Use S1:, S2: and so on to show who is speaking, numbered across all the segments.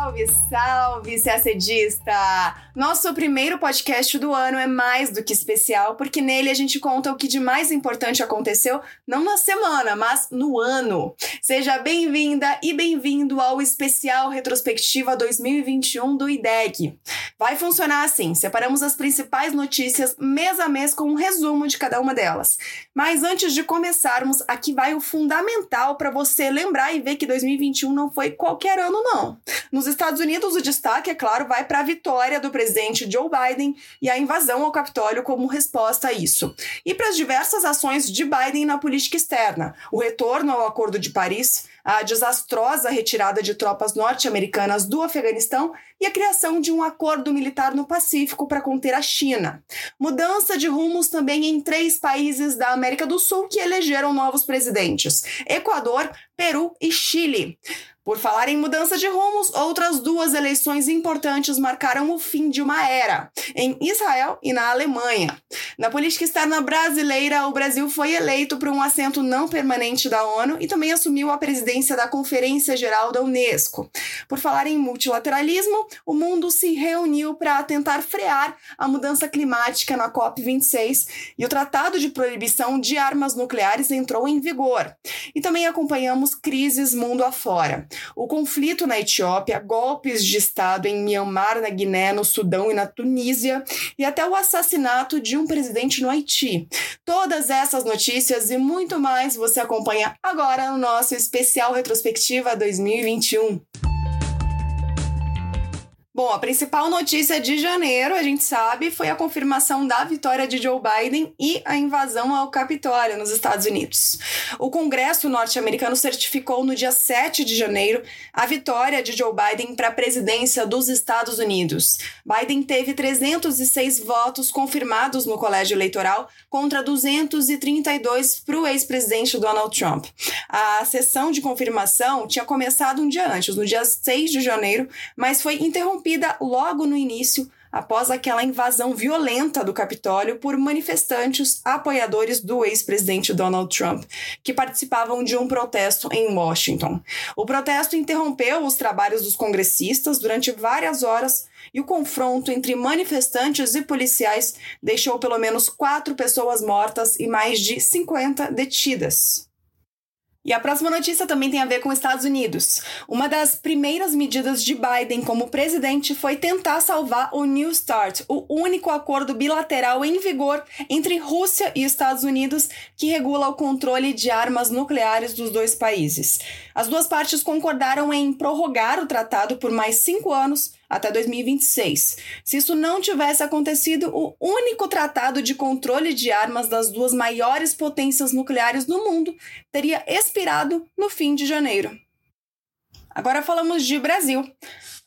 S1: Salve, salve, CACDista! Nosso primeiro podcast do ano é mais do que especial, porque nele a gente conta o que de mais importante aconteceu, não na semana, mas no ano. Seja bem-vinda e bem-vindo ao especial Retrospectiva 2021 do IDEG. Vai funcionar assim: separamos as principais notícias mês a mês com um resumo de cada uma delas. Mas antes de começarmos, aqui vai o fundamental para você lembrar e ver que 2021 não foi qualquer ano, não. Nos Estados Unidos, o destaque, é claro, vai para a vitória do presidente Joe Biden e a invasão ao Capitólio como resposta a isso. E para as diversas ações de Biden na política externa, o retorno ao Acordo de Paris, a desastrosa retirada de tropas norte-americanas do Afeganistão e a criação de um acordo militar no Pacífico para conter a China. Mudança de rumos também em três países da América do Sul que elegeram novos presidentes: Equador, Peru e Chile. Por falar em mudança de rumos, outras duas eleições importantes marcaram o fim de uma era, em Israel e na Alemanha. Na política externa brasileira, o Brasil foi eleito para um assento não permanente da ONU e também assumiu a presidência da Conferência Geral da Unesco. Por falar em multilateralismo, o mundo se reuniu para tentar frear a mudança climática na COP26 e o Tratado de Proibição de Armas Nucleares entrou em vigor. E também acompanhamos crises mundo afora o conflito na Etiópia, golpes de Estado em Myanmar, na Guiné, no Sudão e na Tunísia, e até o assassinato de um presidente no Haiti. Todas essas notícias e muito mais você acompanha agora no nosso especial retrospectiva 2021. Bom, a principal notícia de janeiro, a gente sabe, foi a confirmação da vitória de Joe Biden e a invasão ao Capitólio nos Estados Unidos. O Congresso norte-americano certificou no dia 7 de janeiro a vitória de Joe Biden para a presidência dos Estados Unidos. Biden teve 306 votos confirmados no colégio eleitoral contra 232 para o ex-presidente Donald Trump. A sessão de confirmação tinha começado um dia antes, no dia 6 de janeiro, mas foi interrompida interrompida logo no início, após aquela invasão violenta do Capitólio por manifestantes apoiadores do ex-presidente Donald Trump, que participavam de um protesto em Washington. O protesto interrompeu os trabalhos dos congressistas durante várias horas e o confronto entre manifestantes e policiais deixou pelo menos quatro pessoas mortas e mais de 50 detidas. E a próxima notícia também tem a ver com os Estados Unidos. Uma das primeiras medidas de Biden como presidente foi tentar salvar o New START, o único acordo bilateral em vigor entre Rússia e Estados Unidos que regula o controle de armas nucleares dos dois países. As duas partes concordaram em prorrogar o tratado por mais cinco anos até 2026. Se isso não tivesse acontecido, o único tratado de controle de armas das duas maiores potências nucleares do mundo teria expirado no fim de janeiro. Agora falamos de Brasil.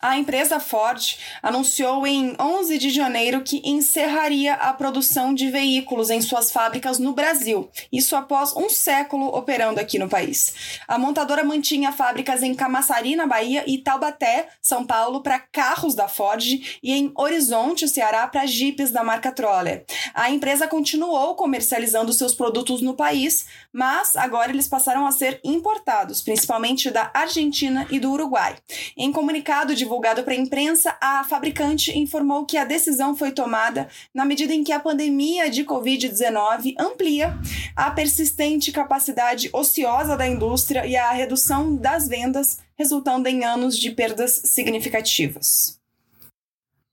S1: A empresa Ford anunciou em 11 de janeiro que encerraria a produção de veículos em suas fábricas no Brasil, isso após um século operando aqui no país. A montadora mantinha fábricas em Camaçari, na Bahia, e Taubaté, São Paulo, para carros da Ford e em Horizonte, Ceará, para jipes da marca Troller. A empresa continuou comercializando seus produtos no país, mas agora eles passaram a ser importados, principalmente da Argentina e do Uruguai. Em comunicado de divulgado para a imprensa, a fabricante informou que a decisão foi tomada na medida em que a pandemia de Covid-19 amplia a persistente capacidade ociosa da indústria e a redução das vendas, resultando em anos de perdas significativas.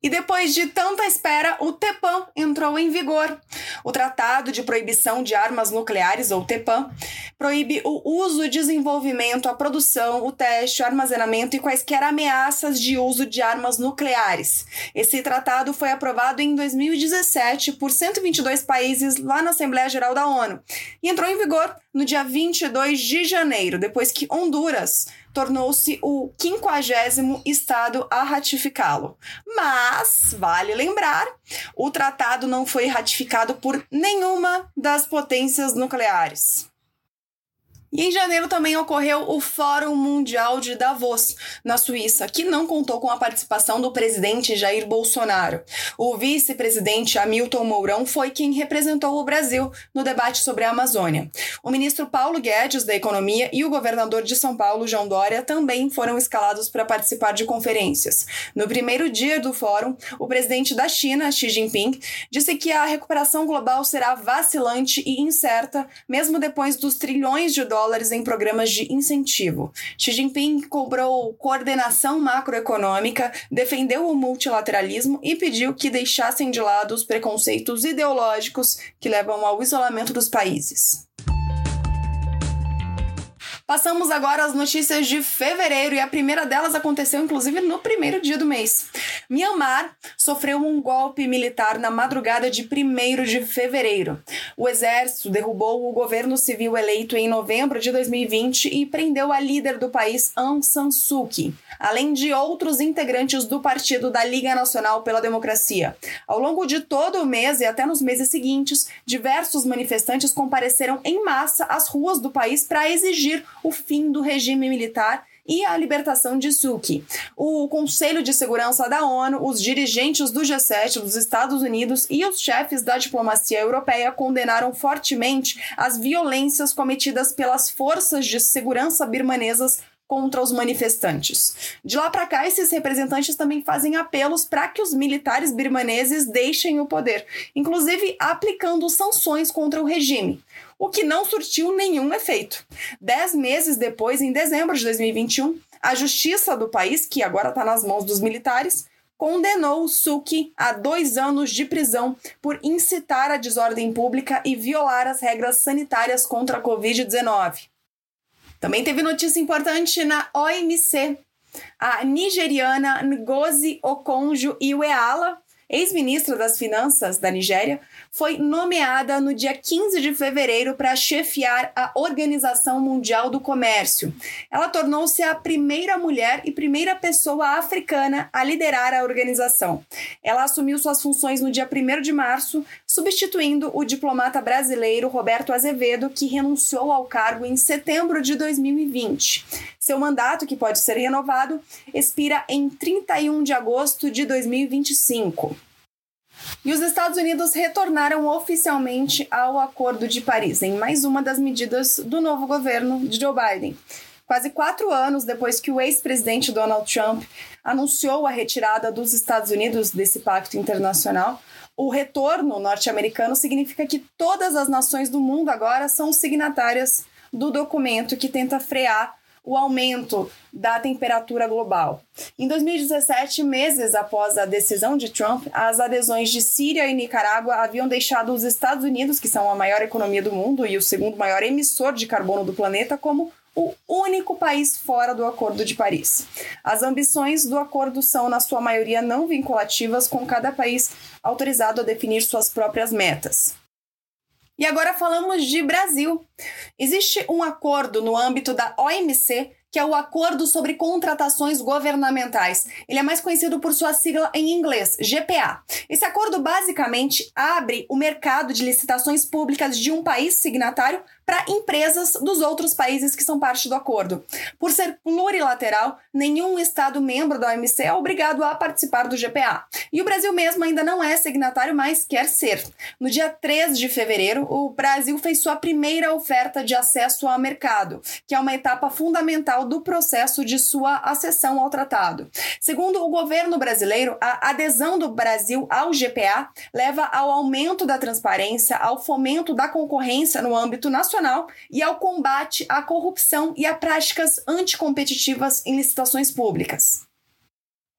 S1: E depois de tanta espera, o TEPAM entrou em vigor. O Tratado de Proibição de Armas Nucleares, ou TEPAM, proíbe o uso, desenvolvimento, a produção, o teste, o armazenamento e quaisquer ameaças de uso de armas nucleares. Esse tratado foi aprovado em 2017 por 122 países lá na Assembleia Geral da ONU e entrou em vigor no dia 22 de janeiro, depois que Honduras tornou-se o quinquagésimo estado a ratificá-lo. Mas, vale lembrar, o tratado não foi ratificado por nenhuma das potências nucleares. E em janeiro também ocorreu o Fórum Mundial de Davos, na Suíça, que não contou com a participação do presidente Jair Bolsonaro. O vice-presidente Hamilton Mourão foi quem representou o Brasil no debate sobre a Amazônia. O ministro Paulo Guedes, da Economia, e o governador de São Paulo, João Dória, também foram escalados para participar de conferências. No primeiro dia do fórum, o presidente da China, Xi Jinping, disse que a recuperação global será vacilante e incerta, mesmo depois dos trilhões de dólares dólares em programas de incentivo. Xi Jinping cobrou coordenação macroeconômica, defendeu o multilateralismo e pediu que deixassem de lado os preconceitos ideológicos que levam ao isolamento dos países. Passamos agora às notícias de fevereiro e a primeira delas aconteceu inclusive no primeiro dia do mês. Myanmar sofreu um golpe militar na madrugada de 1 de fevereiro. O exército derrubou o governo civil eleito em novembro de 2020 e prendeu a líder do país, Aung San Suu Kyi, além de outros integrantes do partido da Liga Nacional pela Democracia. Ao longo de todo o mês e até nos meses seguintes, diversos manifestantes compareceram em massa às ruas do país para exigir o fim do regime militar e a libertação de Suki. O Conselho de Segurança da ONU, os dirigentes do G7 dos Estados Unidos e os chefes da diplomacia europeia condenaram fortemente as violências cometidas pelas forças de segurança birmanesas contra os manifestantes. De lá para cá, esses representantes também fazem apelos para que os militares birmaneses deixem o poder, inclusive aplicando sanções contra o regime o que não surtiu nenhum efeito. Dez meses depois, em dezembro de 2021, a justiça do país, que agora está nas mãos dos militares, condenou Suki a dois anos de prisão por incitar a desordem pública e violar as regras sanitárias contra a Covid-19. Também teve notícia importante na OMC. A nigeriana Ngozi Okonjo-Iweala ex-ministra das Finanças da Nigéria, foi nomeada no dia 15 de fevereiro para chefiar a Organização Mundial do Comércio. Ela tornou-se a primeira mulher e primeira pessoa africana a liderar a organização. Ela assumiu suas funções no dia 1 de março, substituindo o diplomata brasileiro Roberto Azevedo, que renunciou ao cargo em setembro de 2020. Seu mandato, que pode ser renovado, expira em 31 de agosto de 2025. E os Estados Unidos retornaram oficialmente ao Acordo de Paris, em mais uma das medidas do novo governo de Joe Biden. Quase quatro anos depois que o ex-presidente Donald Trump anunciou a retirada dos Estados Unidos desse pacto internacional, o retorno norte-americano significa que todas as nações do mundo agora são signatárias do documento que tenta frear o aumento da temperatura global. Em 2017, meses após a decisão de Trump, as adesões de Síria e Nicarágua haviam deixado os Estados Unidos, que são a maior economia do mundo e o segundo maior emissor de carbono do planeta, como o único país fora do Acordo de Paris. As ambições do acordo são, na sua maioria, não vinculativas, com cada país autorizado a definir suas próprias metas. E agora falamos de Brasil. Existe um acordo no âmbito da OMC que é o Acordo sobre Contratações Governamentais. Ele é mais conhecido por sua sigla em inglês, GPA. Esse acordo basicamente abre o mercado de licitações públicas de um país signatário para empresas dos outros países que são parte do acordo. Por ser plurilateral, nenhum Estado membro da OMC é obrigado a participar do GPA. E o Brasil mesmo ainda não é signatário, mas quer ser. No dia 3 de fevereiro, o Brasil fez sua primeira oferta de acesso ao mercado, que é uma etapa fundamental do processo de sua acessão ao tratado. Segundo o governo brasileiro, a adesão do Brasil ao GPA leva ao aumento da transparência, ao fomento da concorrência no âmbito nacional Nacional e ao combate à corrupção e a práticas anticompetitivas em licitações públicas.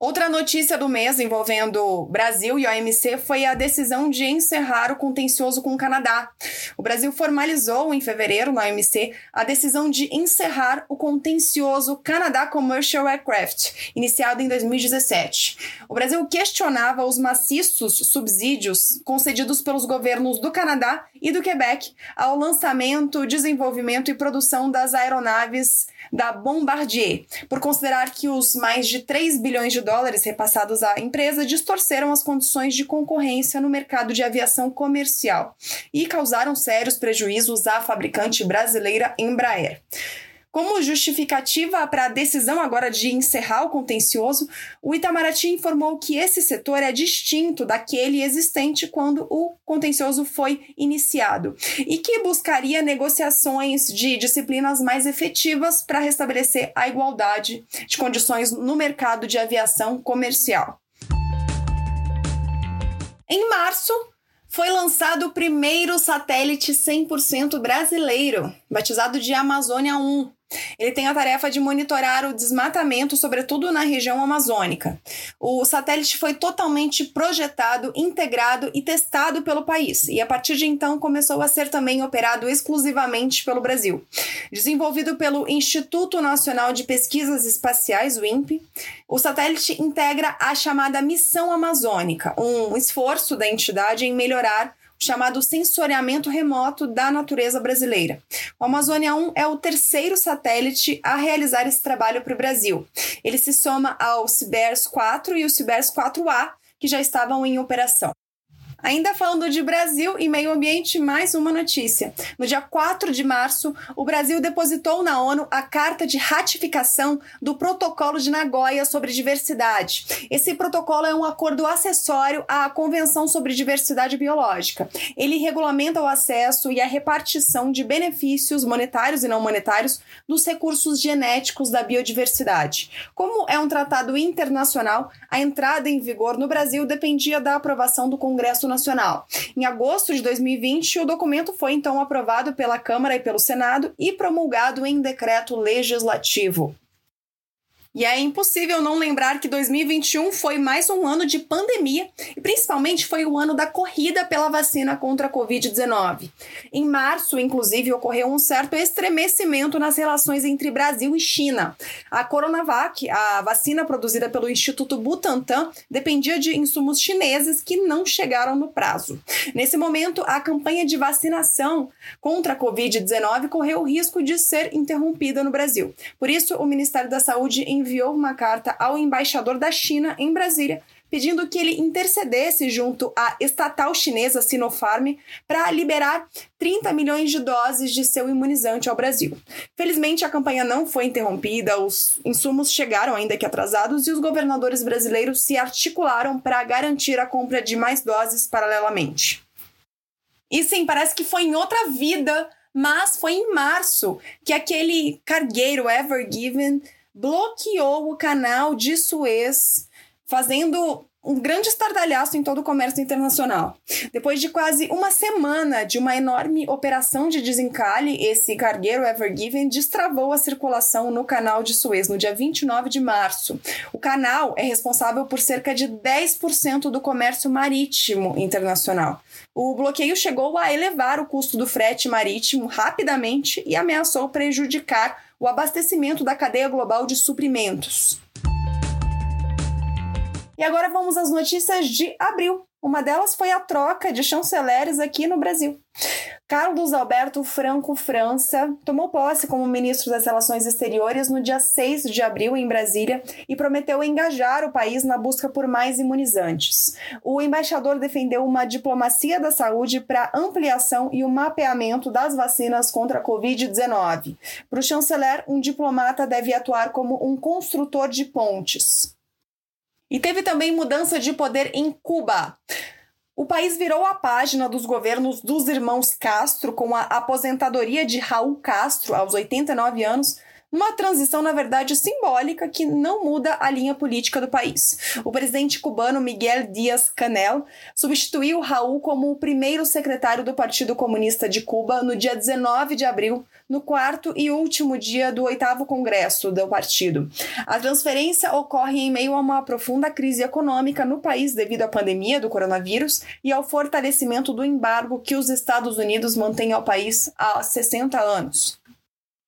S1: Outra notícia do mês envolvendo Brasil e OMC foi a decisão de encerrar o contencioso com o Canadá. O Brasil formalizou em fevereiro na OMC a decisão de encerrar o contencioso Canadá Commercial Aircraft, iniciado em 2017. O Brasil questionava os maciços subsídios concedidos pelos governos do Canadá e do Quebec ao lançamento, desenvolvimento e produção das aeronaves da Bombardier, por considerar que os mais de 3 bilhões de dólares repassados à empresa distorceram as condições de concorrência no mercado de aviação comercial e causaram sérios prejuízos à fabricante brasileira Embraer. Como justificativa para a decisão agora de encerrar o contencioso, o Itamaraty informou que esse setor é distinto daquele existente quando o contencioso foi iniciado e que buscaria negociações de disciplinas mais efetivas para restabelecer a igualdade de condições no mercado de aviação comercial. Em março, foi lançado o primeiro satélite 100% brasileiro, batizado de Amazônia 1, ele tem a tarefa de monitorar o desmatamento, sobretudo na região amazônica. O satélite foi totalmente projetado, integrado e testado pelo país, e a partir de então começou a ser também operado exclusivamente pelo Brasil. Desenvolvido pelo Instituto Nacional de Pesquisas Espaciais, o INPE, o satélite integra a chamada Missão Amazônica, um esforço da entidade em melhorar chamado sensoriamento remoto da natureza brasileira. O Amazônia 1 é o terceiro satélite a realizar esse trabalho para o Brasil. Ele se soma ao CIBERS 4 e o CIBERS 4A, que já estavam em operação. Ainda falando de Brasil e meio ambiente, mais uma notícia. No dia 4 de março, o Brasil depositou na ONU a carta de ratificação do Protocolo de Nagoya sobre Diversidade. Esse protocolo é um acordo acessório à Convenção sobre Diversidade Biológica. Ele regulamenta o acesso e a repartição de benefícios monetários e não monetários dos recursos genéticos da biodiversidade. Como é um tratado internacional, a entrada em vigor no Brasil dependia da aprovação do Congresso Nacional. Em agosto de 2020, o documento foi então aprovado pela Câmara e pelo Senado e promulgado em decreto legislativo. E é impossível não lembrar que 2021 foi mais um ano de pandemia e principalmente foi o ano da corrida pela vacina contra a Covid-19. Em março, inclusive, ocorreu um certo estremecimento nas relações entre Brasil e China. A Coronavac, a vacina produzida pelo Instituto Butantan, dependia de insumos chineses que não chegaram no prazo. Nesse momento, a campanha de vacinação contra a Covid-19 correu o risco de ser interrompida no Brasil. Por isso, o Ministério da Saúde enviou uma carta ao embaixador da China em Brasília pedindo que ele intercedesse junto à estatal chinesa Sinopharm para liberar 30 milhões de doses de seu imunizante ao Brasil. Felizmente, a campanha não foi interrompida, os insumos chegaram ainda que atrasados e os governadores brasileiros se articularam para garantir a compra de mais doses paralelamente. E sim, parece que foi em outra vida, mas foi em março que aquele cargueiro Ever Given bloqueou o canal de Suez, fazendo um grande estardalhaço em todo o comércio internacional. Depois de quase uma semana de uma enorme operação de desencalhe, esse cargueiro Ever Given destravou a circulação no canal de Suez no dia 29 de março. O canal é responsável por cerca de 10% do comércio marítimo internacional. O bloqueio chegou a elevar o custo do frete marítimo rapidamente e ameaçou prejudicar o abastecimento da cadeia global de suprimentos. E agora vamos às notícias de abril. Uma delas foi a troca de chanceleres aqui no Brasil. Carlos Alberto Franco França tomou posse como ministro das Relações Exteriores no dia 6 de abril em Brasília e prometeu engajar o país na busca por mais imunizantes. O embaixador defendeu uma diplomacia da saúde para ampliação e o mapeamento das vacinas contra a Covid-19. Para o chanceler, um diplomata deve atuar como um construtor de pontes. E teve também mudança de poder em Cuba. O país virou a página dos governos dos irmãos Castro com a aposentadoria de Raul Castro aos 89 anos, uma transição, na verdade, simbólica que não muda a linha política do país. O presidente cubano Miguel Díaz-Canel substituiu Raul como o primeiro secretário do Partido Comunista de Cuba no dia 19 de abril, no quarto e último dia do oitavo congresso do partido. A transferência ocorre em meio a uma profunda crise econômica no país devido à pandemia do coronavírus e ao fortalecimento do embargo que os Estados Unidos mantêm ao país há 60 anos.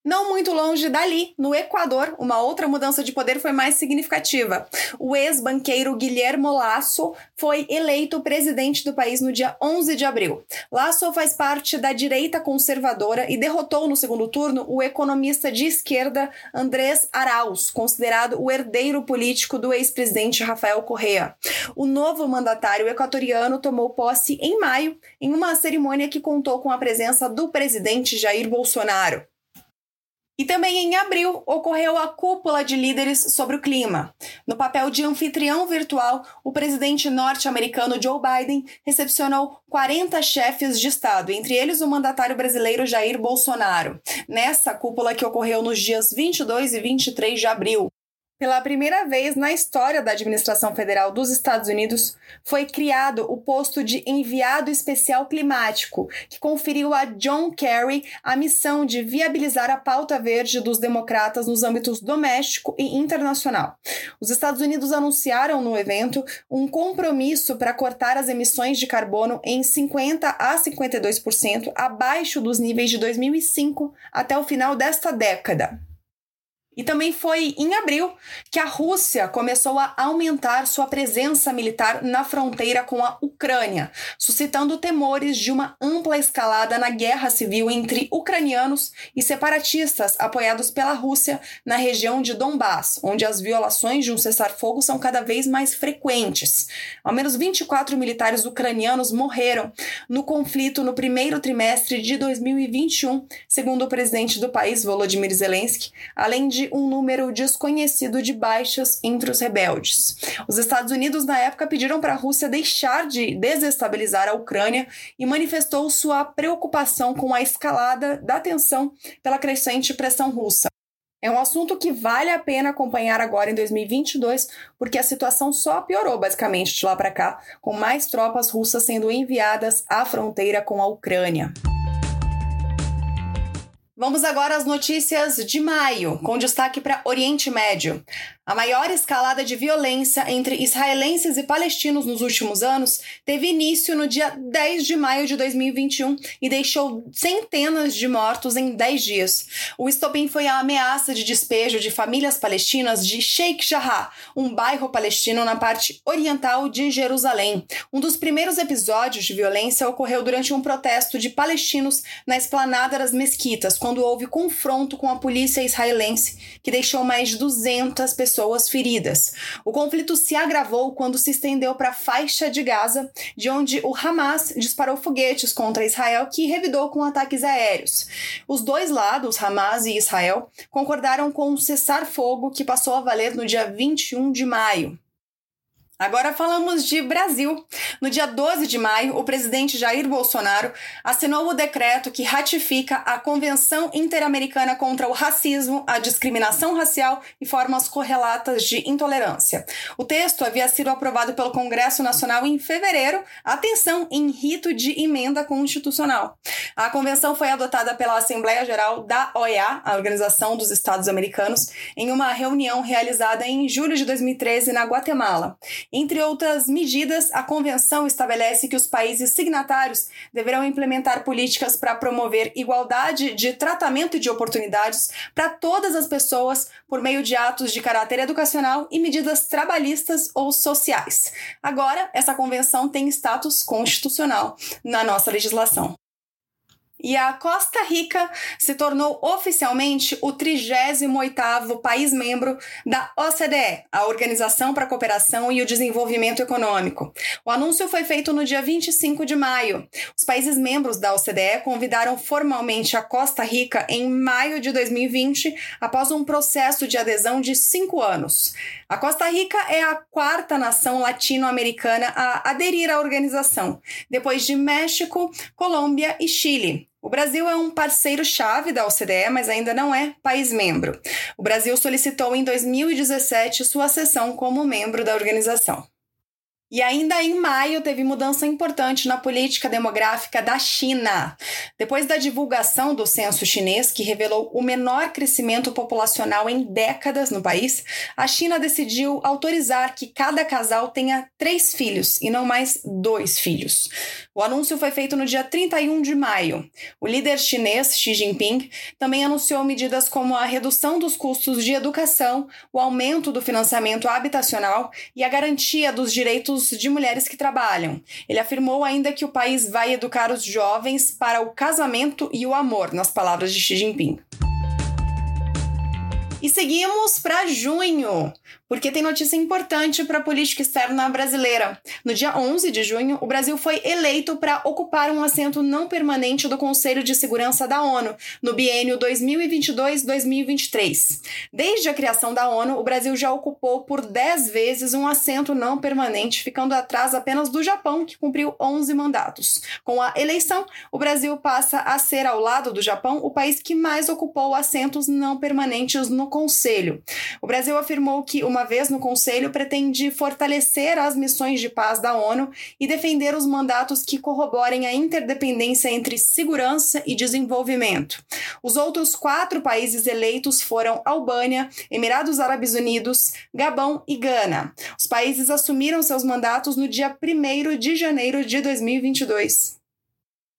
S1: Não muito longe dali, no Equador, uma outra mudança de poder foi mais significativa. O ex-banqueiro Guilhermo Lasso foi eleito presidente do país no dia 11 de abril. Lasso faz parte da direita conservadora e derrotou no segundo turno o economista de esquerda Andrés Arauz, considerado o herdeiro político do ex-presidente Rafael Correa. O novo mandatário equatoriano tomou posse em maio, em uma cerimônia que contou com a presença do presidente Jair Bolsonaro. E também em abril ocorreu a cúpula de líderes sobre o clima. No papel de anfitrião virtual, o presidente norte-americano Joe Biden recepcionou 40 chefes de Estado, entre eles o mandatário brasileiro Jair Bolsonaro. Nessa cúpula que ocorreu nos dias 22 e 23 de abril, pela primeira vez na história da administração federal dos Estados Unidos, foi criado o posto de enviado especial climático, que conferiu a John Kerry a missão de viabilizar a pauta verde dos democratas nos âmbitos doméstico e internacional. Os Estados Unidos anunciaram no evento um compromisso para cortar as emissões de carbono em 50 a 52% abaixo dos níveis de 2005 até o final desta década. E também foi em abril que a Rússia começou a aumentar sua presença militar na fronteira com a Ucrânia, suscitando temores de uma ampla escalada na guerra civil entre ucranianos e separatistas apoiados pela Rússia na região de Donbass, onde as violações de um cessar-fogo são cada vez mais frequentes. Ao menos 24 militares ucranianos morreram no conflito no primeiro trimestre de 2021, segundo o presidente do país, Volodymyr Zelensky, além de um número desconhecido de baixas entre os rebeldes. Os Estados Unidos, na época, pediram para a Rússia deixar de desestabilizar a Ucrânia e manifestou sua preocupação com a escalada da tensão pela crescente pressão russa. É um assunto que vale a pena acompanhar agora em 2022, porque a situação só piorou basicamente de lá para cá, com mais tropas russas sendo enviadas à fronteira com a Ucrânia. Vamos agora às notícias de maio, com destaque para Oriente Médio. A maior escalada de violência entre israelenses e palestinos nos últimos anos teve início no dia 10 de maio de 2021 e deixou centenas de mortos em 10 dias. O estopim foi a ameaça de despejo de famílias palestinas de Sheikh Jarrah, um bairro palestino na parte oriental de Jerusalém. Um dos primeiros episódios de violência ocorreu durante um protesto de palestinos na esplanada das mesquitas, quando houve confronto com a polícia israelense, que deixou mais de 200 pessoas pessoas feridas. O conflito se agravou quando se estendeu para a faixa de Gaza, de onde o Hamas disparou foguetes contra Israel, que revidou com ataques aéreos. Os dois lados, Hamas e Israel, concordaram com um cessar-fogo que passou a valer no dia 21 de maio. Agora falamos de Brasil. No dia 12 de maio, o presidente Jair Bolsonaro assinou o decreto que ratifica a Convenção Interamericana contra o Racismo, a Discriminação Racial e Formas Correlatas de Intolerância. O texto havia sido aprovado pelo Congresso Nacional em fevereiro, atenção, em rito de emenda constitucional. A convenção foi adotada pela Assembleia Geral da OEA, a Organização dos Estados Americanos, em uma reunião realizada em julho de 2013 na Guatemala. Entre outras medidas, a convenção estabelece que os países signatários deverão implementar políticas para promover igualdade de tratamento e de oportunidades para todas as pessoas por meio de atos de caráter educacional e medidas trabalhistas ou sociais. Agora, essa convenção tem status constitucional na nossa legislação e a Costa Rica se tornou oficialmente o 38º país membro da OCDE, a Organização para a Cooperação e o Desenvolvimento Econômico. O anúncio foi feito no dia 25 de maio. Os países membros da OCDE convidaram formalmente a Costa Rica em maio de 2020, após um processo de adesão de cinco anos. A Costa Rica é a quarta nação latino-americana a aderir à organização, depois de México, Colômbia e Chile. O Brasil é um parceiro-chave da OCDE, mas ainda não é país membro. O Brasil solicitou em 2017 sua acessão como membro da organização. E ainda em maio teve mudança importante na política demográfica da China. Depois da divulgação do censo chinês, que revelou o menor crescimento populacional em décadas no país, a China decidiu autorizar que cada casal tenha três filhos e não mais dois filhos. O anúncio foi feito no dia 31 de maio. O líder chinês Xi Jinping também anunciou medidas como a redução dos custos de educação, o aumento do financiamento habitacional e a garantia dos direitos de mulheres que trabalham. Ele afirmou ainda que o país vai educar os jovens para o casamento e o amor, nas palavras de Xi Jinping. E seguimos para junho porque tem notícia importante para a política externa brasileira. No dia 11 de junho, o Brasil foi eleito para ocupar um assento não permanente do Conselho de Segurança da ONU no biênio 2022-2023. Desde a criação da ONU, o Brasil já ocupou por 10 vezes um assento não permanente, ficando atrás apenas do Japão, que cumpriu 11 mandatos. Com a eleição, o Brasil passa a ser, ao lado do Japão, o país que mais ocupou assentos não permanentes no Conselho. O Brasil afirmou que uma vez no Conselho, pretende fortalecer as missões de paz da ONU e defender os mandatos que corroborem a interdependência entre segurança e desenvolvimento. Os outros quatro países eleitos foram Albânia, Emirados Árabes Unidos, Gabão e Gana. Os países assumiram seus mandatos no dia 1 de janeiro de 2022.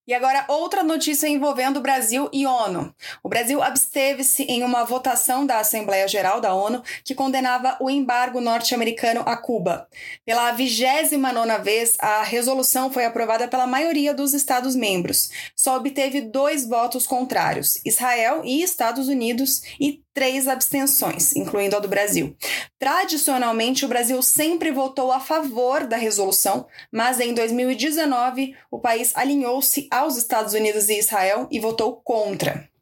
S1: E agora, outra notícia envolvendo o Brasil e ONU. O Brasil absteve-se em uma votação da Assembleia Geral da ONU que condenava o embargo norte-americano a Cuba. Pela 29 vez, a resolução foi aprovada pela maioria dos Estados-membros. Só obteve dois votos contrários: Israel e Estados Unidos, e três abstenções, incluindo a do Brasil. Tradicionalmente, o Brasil sempre votou a favor da resolução, mas em 2019 o país alinhou-se aos Estados Unidos e Israel e votou contra.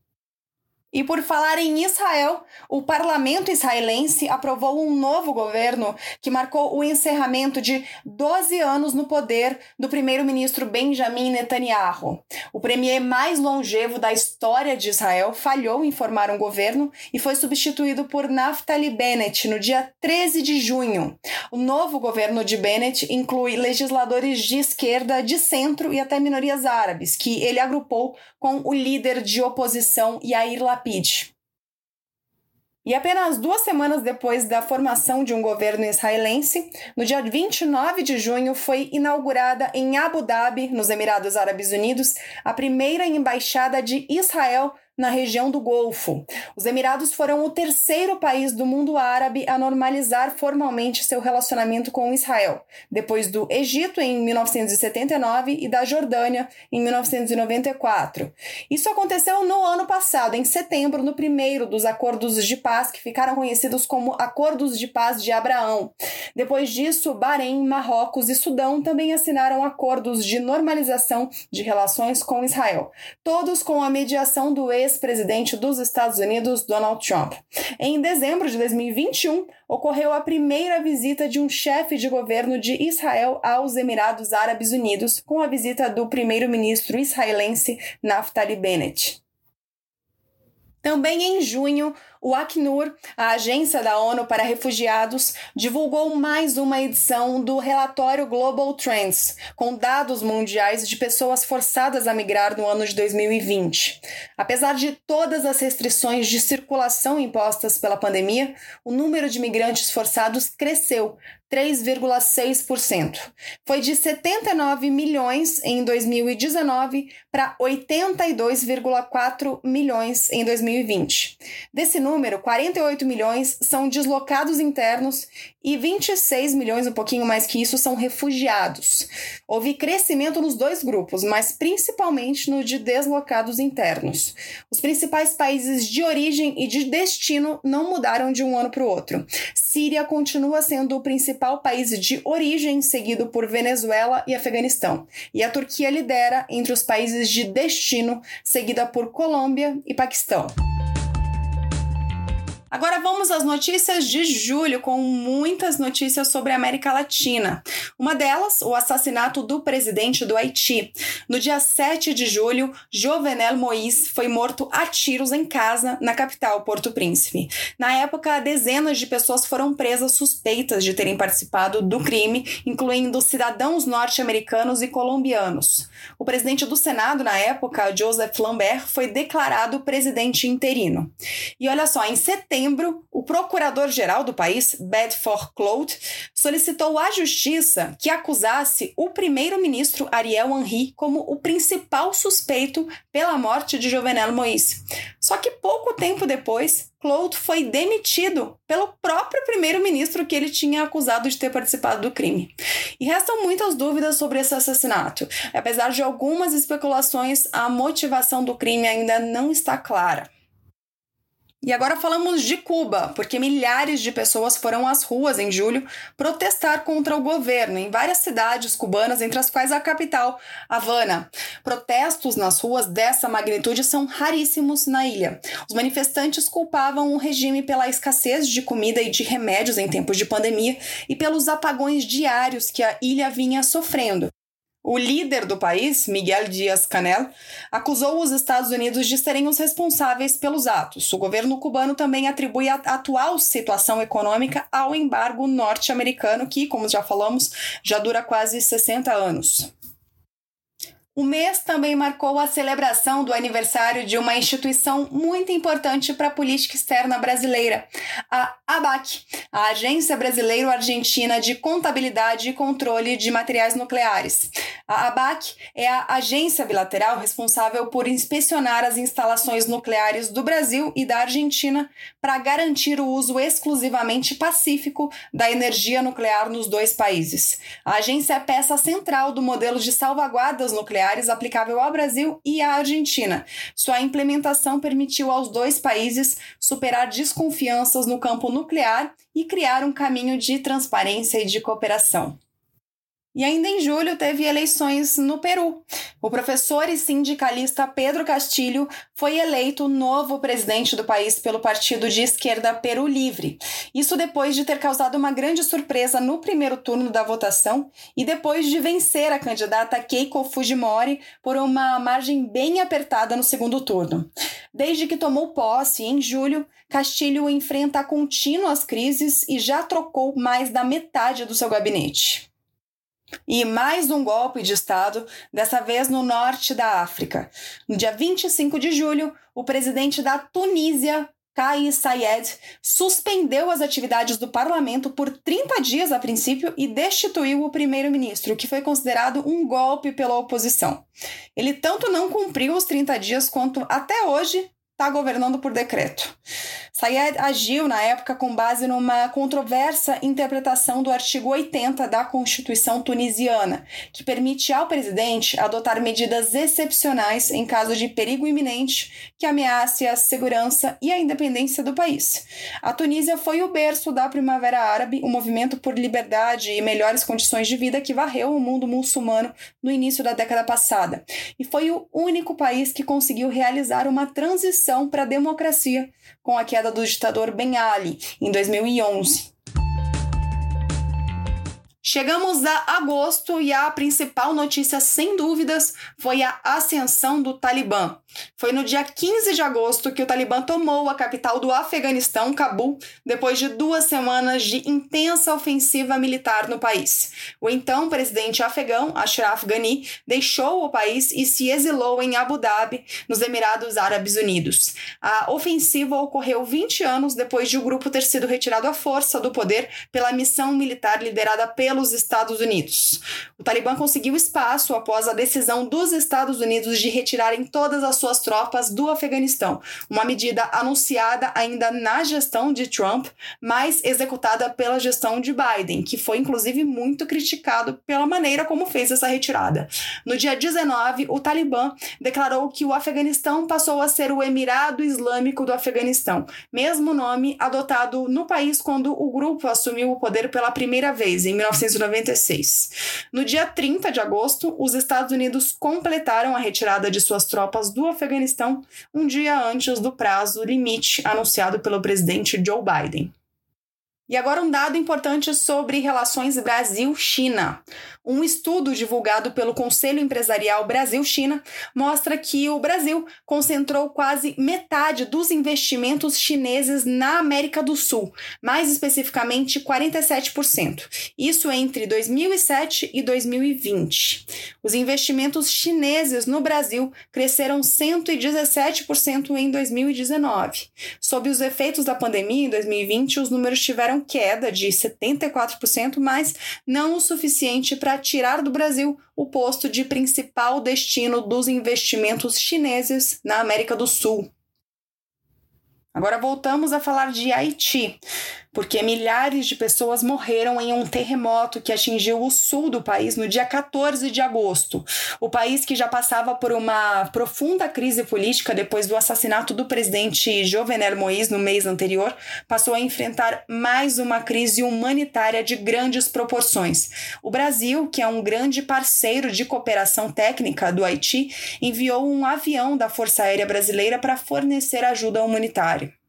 S1: E por falar em Israel, o parlamento israelense aprovou um novo governo que marcou o encerramento de 12 anos no poder do primeiro-ministro Benjamin Netanyahu. O premier mais longevo da história de Israel falhou em formar um governo e foi substituído por Naftali Bennett no dia 13 de junho. O novo governo de Bennett inclui legisladores de esquerda, de centro e até minorias árabes, que ele agrupou com o líder de oposição Yair Lapid E apenas duas semanas depois da formação de um governo israelense, no dia 29 de junho, foi inaugurada em Abu Dhabi, nos Emirados Árabes Unidos, a primeira embaixada de Israel na região do Golfo. Os Emirados foram o terceiro país do mundo árabe a normalizar formalmente seu relacionamento com Israel, depois do Egito em 1979 e da Jordânia em 1994. Isso aconteceu no ano passado, em setembro, no primeiro dos acordos de paz que ficaram conhecidos como Acordos de Paz de Abraão. Depois disso, Bahrein, Marrocos e Sudão também assinaram acordos de normalização de relações com Israel, todos com a mediação do ex-presidente dos Estados Unidos, Donald Trump. Em dezembro de 2021, ocorreu a primeira visita de um chefe de governo de Israel aos Emirados Árabes Unidos, com a visita do primeiro-ministro israelense Naftali Bennett. Também em junho, o Acnur, a agência da ONU para refugiados, divulgou mais uma edição do relatório Global Trends, com dados mundiais de pessoas forçadas a migrar no ano de 2020. Apesar de todas as restrições de circulação impostas pela pandemia, o número de migrantes forçados cresceu 3,6%. Foi de 79 milhões em 2019 para 82,4 milhões em 2020. Desse número, número, 48 milhões são deslocados internos e 26 milhões, um pouquinho mais que isso, são refugiados. Houve crescimento nos dois grupos, mas principalmente no de deslocados internos. Os principais países de origem e de destino não mudaram de um ano para o outro. Síria continua sendo o principal país de origem, seguido por Venezuela e Afeganistão. E a Turquia lidera entre os países de destino, seguida por Colômbia e Paquistão. Agora vamos às notícias de julho, com muitas notícias sobre a América Latina. Uma delas, o assassinato do presidente do Haiti. No dia 7 de julho, Jovenel Moïse foi morto a tiros em casa, na capital, Porto Príncipe. Na época, dezenas de pessoas foram presas suspeitas de terem participado do crime, incluindo cidadãos norte-americanos e colombianos. O presidente do Senado, na época, Joseph Lambert, foi declarado presidente interino. E olha só, em setembro, setembro, o procurador-geral do país, Bedford Clout, solicitou à justiça que acusasse o primeiro-ministro Ariel Henry como o principal suspeito pela morte de Jovenel Moïse. Só que pouco tempo depois, Clout foi demitido pelo próprio primeiro-ministro que ele tinha acusado de ter participado do crime. E restam muitas dúvidas sobre esse assassinato. Apesar de algumas especulações, a motivação do crime ainda não está clara. E agora falamos de Cuba, porque milhares de pessoas foram às ruas em julho protestar contra o governo em várias cidades cubanas, entre as quais a capital, Havana. Protestos nas ruas dessa magnitude são raríssimos na ilha. Os manifestantes culpavam o regime pela escassez de comida e de remédios em tempos de pandemia e pelos apagões diários que a ilha vinha sofrendo. O líder do país, Miguel Díaz-Canel, acusou os Estados Unidos de serem os responsáveis pelos atos. O governo cubano também atribui a atual situação econômica ao embargo norte-americano, que, como já falamos, já dura quase 60 anos. O mês também marcou a celebração do aniversário de uma instituição muito importante para a política externa brasileira, a ABAC, a Agência Brasileiro-Argentina de Contabilidade e Controle de Materiais Nucleares. A ABAC é a agência bilateral responsável por inspecionar as instalações nucleares do Brasil e da Argentina para garantir o uso exclusivamente pacífico da energia nuclear nos dois países. A agência é peça central do modelo de salvaguardas nucleares nucleares aplicável ao Brasil e à Argentina. Sua implementação permitiu aos dois países superar desconfianças no campo nuclear e criar um caminho de transparência e de cooperação. E ainda em julho teve eleições no Peru. O professor e sindicalista Pedro Castilho foi eleito novo presidente do país pelo partido de esquerda Peru Livre. Isso depois de ter causado uma grande surpresa no primeiro turno da votação e depois de vencer a candidata Keiko Fujimori por uma margem bem apertada no segundo turno. Desde que tomou posse em julho, Castilho enfrenta contínuas crises e já trocou mais da metade do seu gabinete. E mais um golpe de Estado, dessa vez no norte da África. No dia 25 de julho, o presidente da Tunísia, Kais Saied, suspendeu as atividades do parlamento por 30 dias a princípio e destituiu o primeiro-ministro, que foi considerado um golpe pela oposição. Ele tanto não cumpriu os 30 dias quanto até hoje está governando por decreto. Sayed agiu na época com base numa controversa interpretação do artigo 80 da Constituição tunisiana, que permite ao presidente adotar medidas excepcionais em caso de perigo iminente que ameace a segurança e a independência do país. A Tunísia foi o berço da Primavera Árabe, o um movimento por liberdade e melhores condições de vida que varreu o mundo muçulmano no início da década passada, e foi o único país que conseguiu realizar uma transição para a democracia com a queda do ditador Ben Ali em 2011. Chegamos a agosto e a principal notícia, sem dúvidas, foi a ascensão do Talibã. Foi no dia 15 de agosto que o Talibã tomou a capital do Afeganistão, Cabul, depois de duas semanas de intensa ofensiva militar no país. O então presidente afegão, Ashraf Ghani, deixou o país e se exilou em Abu Dhabi, nos Emirados Árabes Unidos. A ofensiva ocorreu 20 anos depois de o grupo ter sido retirado à força do poder pela missão militar liderada pelo pelos Estados Unidos. O Talibã conseguiu espaço após a decisão dos Estados Unidos de retirarem todas as suas tropas do Afeganistão, uma medida anunciada ainda na gestão de Trump, mas executada pela gestão de Biden, que foi inclusive muito criticado pela maneira como fez essa retirada. No dia 19, o Talibã declarou que o Afeganistão passou a ser o Emirado Islâmico do Afeganistão, mesmo nome adotado no país quando o grupo assumiu o poder pela primeira vez, em 19 1996. No dia 30 de agosto, os Estados Unidos completaram a retirada de suas tropas do Afeganistão um dia antes do prazo limite anunciado pelo presidente Joe Biden. E agora um dado importante sobre relações Brasil-China. Um estudo divulgado pelo Conselho Empresarial Brasil-China mostra que o Brasil concentrou quase metade dos investimentos chineses na América do Sul, mais especificamente 47%. Isso entre 2007 e 2020. Os investimentos chineses no Brasil cresceram 117% em 2019. Sob os efeitos da pandemia em 2020, os números tiveram queda de 74%, mas não o suficiente para tirar do Brasil o posto de principal destino dos investimentos chineses na América do Sul. Agora voltamos a falar de Haiti porque milhares de pessoas morreram em um terremoto que atingiu o sul do país no dia 14 de agosto. O país que já passava por uma profunda crise política depois do assassinato do presidente Jovenel Moïse no mês anterior, passou a enfrentar mais uma crise humanitária de grandes proporções. O Brasil, que é um grande parceiro de cooperação técnica do Haiti, enviou um avião da Força Aérea Brasileira para fornecer ajuda humanitária.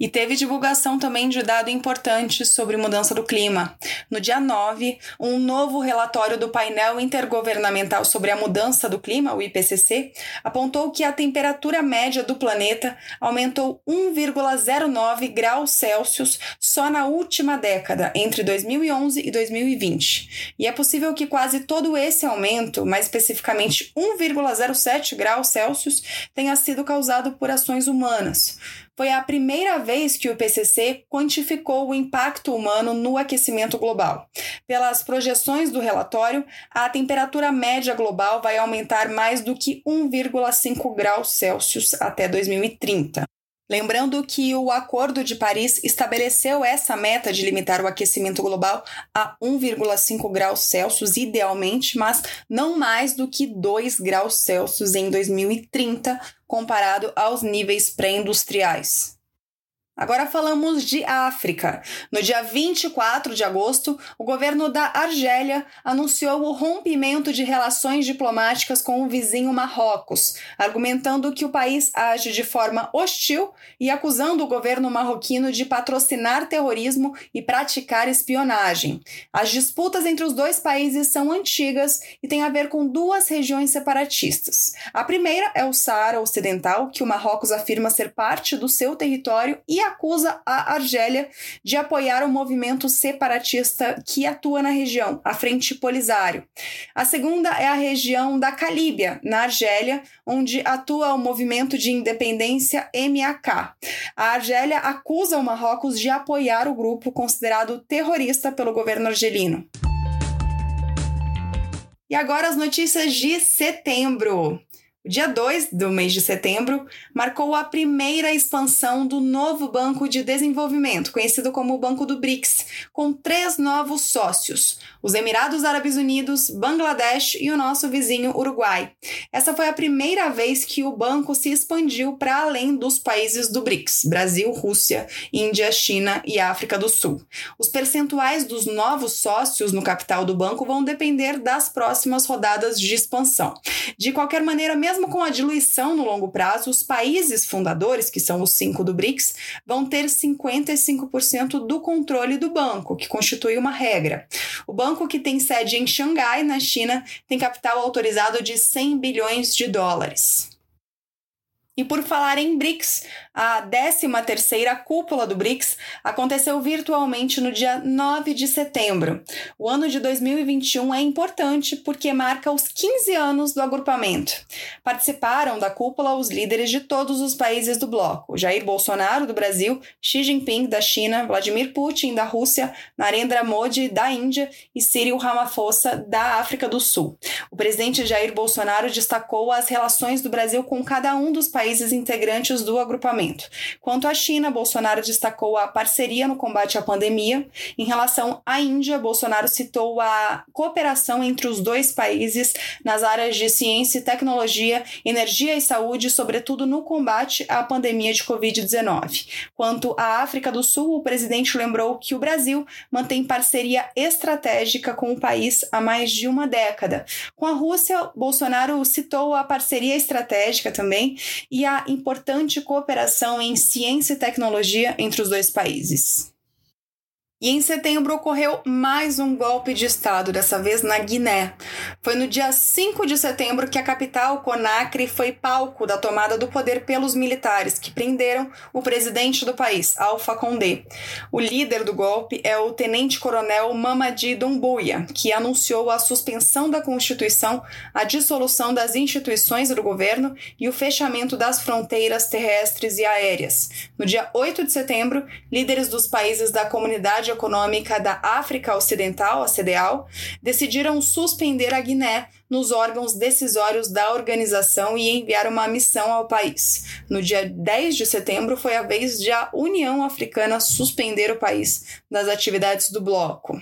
S1: E teve divulgação também de dado importante sobre mudança do clima. No dia 9, um novo relatório do painel intergovernamental sobre a mudança do clima, o IPCC, apontou que a temperatura média do planeta aumentou 1,09 graus Celsius só na última década, entre 2011 e 2020. E é possível que quase todo esse aumento, mais especificamente 1,07 graus Celsius, tenha sido causado por ações humanas foi a primeira vez que o IPCC quantificou o impacto humano no aquecimento global. Pelas projeções do relatório, a temperatura média global vai aumentar mais do que 1,5 graus Celsius até 2030. Lembrando que o Acordo de Paris estabeleceu essa meta de limitar o aquecimento global a 1,5 graus Celsius, idealmente, mas não mais do que 2 graus Celsius em 2030, comparado aos níveis pré-industriais. Agora falamos de África. No dia 24 de agosto, o governo da Argélia anunciou o rompimento de relações diplomáticas com o vizinho Marrocos, argumentando que o país age de forma hostil e acusando o governo marroquino de patrocinar terrorismo e praticar espionagem. As disputas entre os dois países são antigas e têm a ver com duas regiões separatistas. A primeira é o Saara Ocidental, que o Marrocos afirma ser parte do seu território e acusa a Argélia de apoiar o movimento separatista que atua na região, a Frente Polisário. A segunda é a região da Calíbia, na Argélia, onde atua o movimento de independência MAK. A Argélia acusa o Marrocos de apoiar o grupo considerado terrorista pelo governo argelino. E agora as notícias de setembro. O dia 2 do mês de setembro marcou a primeira expansão do novo Banco de Desenvolvimento, conhecido como o Banco do BRICS, com três novos sócios: os Emirados Árabes Unidos, Bangladesh e o nosso vizinho Uruguai. Essa foi a primeira vez que o banco se expandiu para além dos países do BRICS: Brasil, Rússia, Índia, China e África do Sul. Os percentuais dos novos sócios no capital do banco vão depender das próximas rodadas de expansão. De qualquer maneira, mesmo com a diluição no longo prazo, os países fundadores, que são os cinco do BRICS, vão ter 55% do controle do banco, que constitui uma regra. O banco, que tem sede em Xangai, na China, tem capital autorizado de 100 bilhões de dólares. E por falar em BRICS, a 13ª cúpula do BRICS aconteceu virtualmente no dia 9 de setembro. O ano de 2021 é importante porque marca os 15 anos do agrupamento. Participaram da cúpula os líderes de todos os países do bloco: Jair Bolsonaro do Brasil, Xi Jinping da China, Vladimir Putin da Rússia, Narendra Modi da Índia e Cyril Ramaphosa da África do Sul. O presidente Jair Bolsonaro destacou as relações do Brasil com cada um dos países países integrantes do agrupamento. Quanto à China, Bolsonaro destacou a parceria no combate à pandemia. Em relação à Índia, Bolsonaro citou a cooperação entre os dois países nas áreas de ciência e tecnologia, energia e saúde, sobretudo no combate à pandemia de Covid-19. Quanto à África do Sul, o presidente lembrou que o Brasil mantém parceria estratégica com o país há mais de uma década. Com a Rússia, Bolsonaro citou a parceria estratégica também e a importante cooperação em ciência e tecnologia entre os dois países. E em setembro ocorreu mais um golpe de Estado, dessa vez na Guiné. Foi no dia 5 de setembro que a capital, Conakry, foi palco da tomada do poder pelos militares, que prenderam o presidente do país, Alpha Condé. O líder do golpe é o tenente-coronel Mamadi Doumbouya, que anunciou a suspensão da Constituição, a dissolução das instituições do governo e o fechamento das fronteiras terrestres e aéreas. No dia 8 de setembro, líderes dos países da comunidade Econômica da África Ocidental, a CDAO, decidiram suspender a Guiné nos órgãos decisórios da organização e enviar uma missão ao país. No dia 10 de setembro foi a vez de a União Africana suspender o país das atividades do bloco.